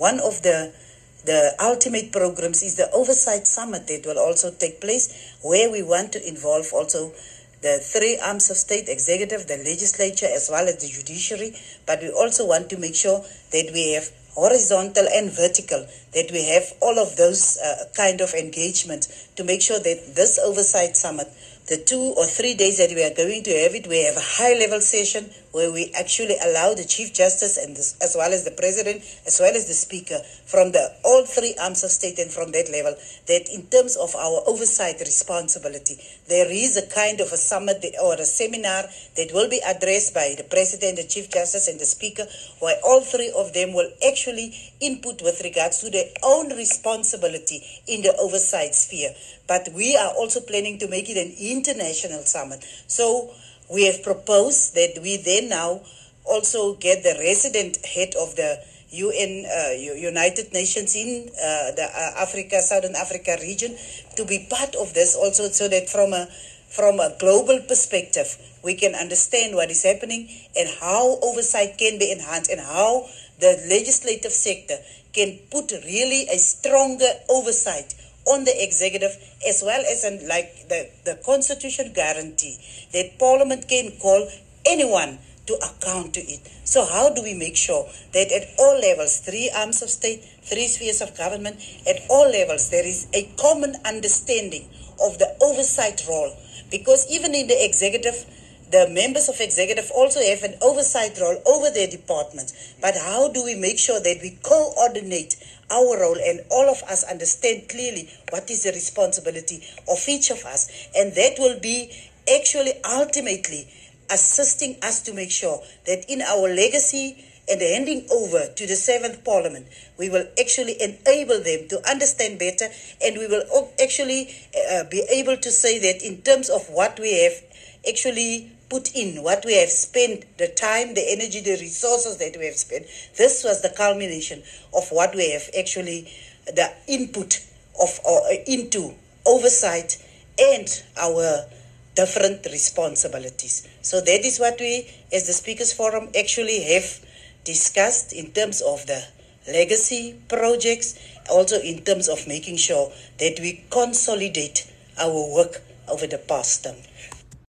one of the the ultimate programs is the oversight summit that will also take place where we want to involve also the three arms of state executive the legislature as well as the judiciary. But we also want to make sure that we have horizontal and vertical that we have all of those uh, kind of engagement to make sure that this oversight summit the two or three days that we are going to have it, we have a high level session where we actually allow the Chief Justice and this, as well as the President, as well as the Speaker, from the all three arms of state and from that level, that in terms of our oversight responsibility, there is a kind of a summit or a seminar that will be addressed by the President, the Chief Justice, and the Speaker, where all three of them will actually input with regards to their own responsibility in the oversight sphere. But we are also planning to make it an international summit. So we have proposed that we then now also get the resident head of the UN, uh, United Nations in uh, the uh, Africa, Southern Africa region to be part of this also so that from a from a global perspective, we can understand what is happening and how oversight can be enhanced and how the legislative sector can put really a stronger oversight on the executive as well as in like the, the constitution guarantee that parliament can call anyone to account to it. So how do we make sure that at all levels, three arms of state, three spheres of government, at all levels there is a common understanding of the oversight role? Because even in the executive, the members of executive also have an oversight role over their departments. But how do we make sure that we coordinate our role and all of us understand clearly what is the responsibility of each of us? And that will be actually ultimately assisting us to make sure that in our legacy and handing over to the seventh parliament, we will actually enable them to understand better and we will actually uh, be able to say that in terms of what we have actually put in, what we have spent, the time, the energy, the resources that we have spent. This was the culmination of what we have actually, the input of uh, into oversight and our different responsibilities. So that is what we, as the Speakers Forum, actually have discussed in terms of the legacy projects, also in terms of making sure that we consolidate our work over the past term.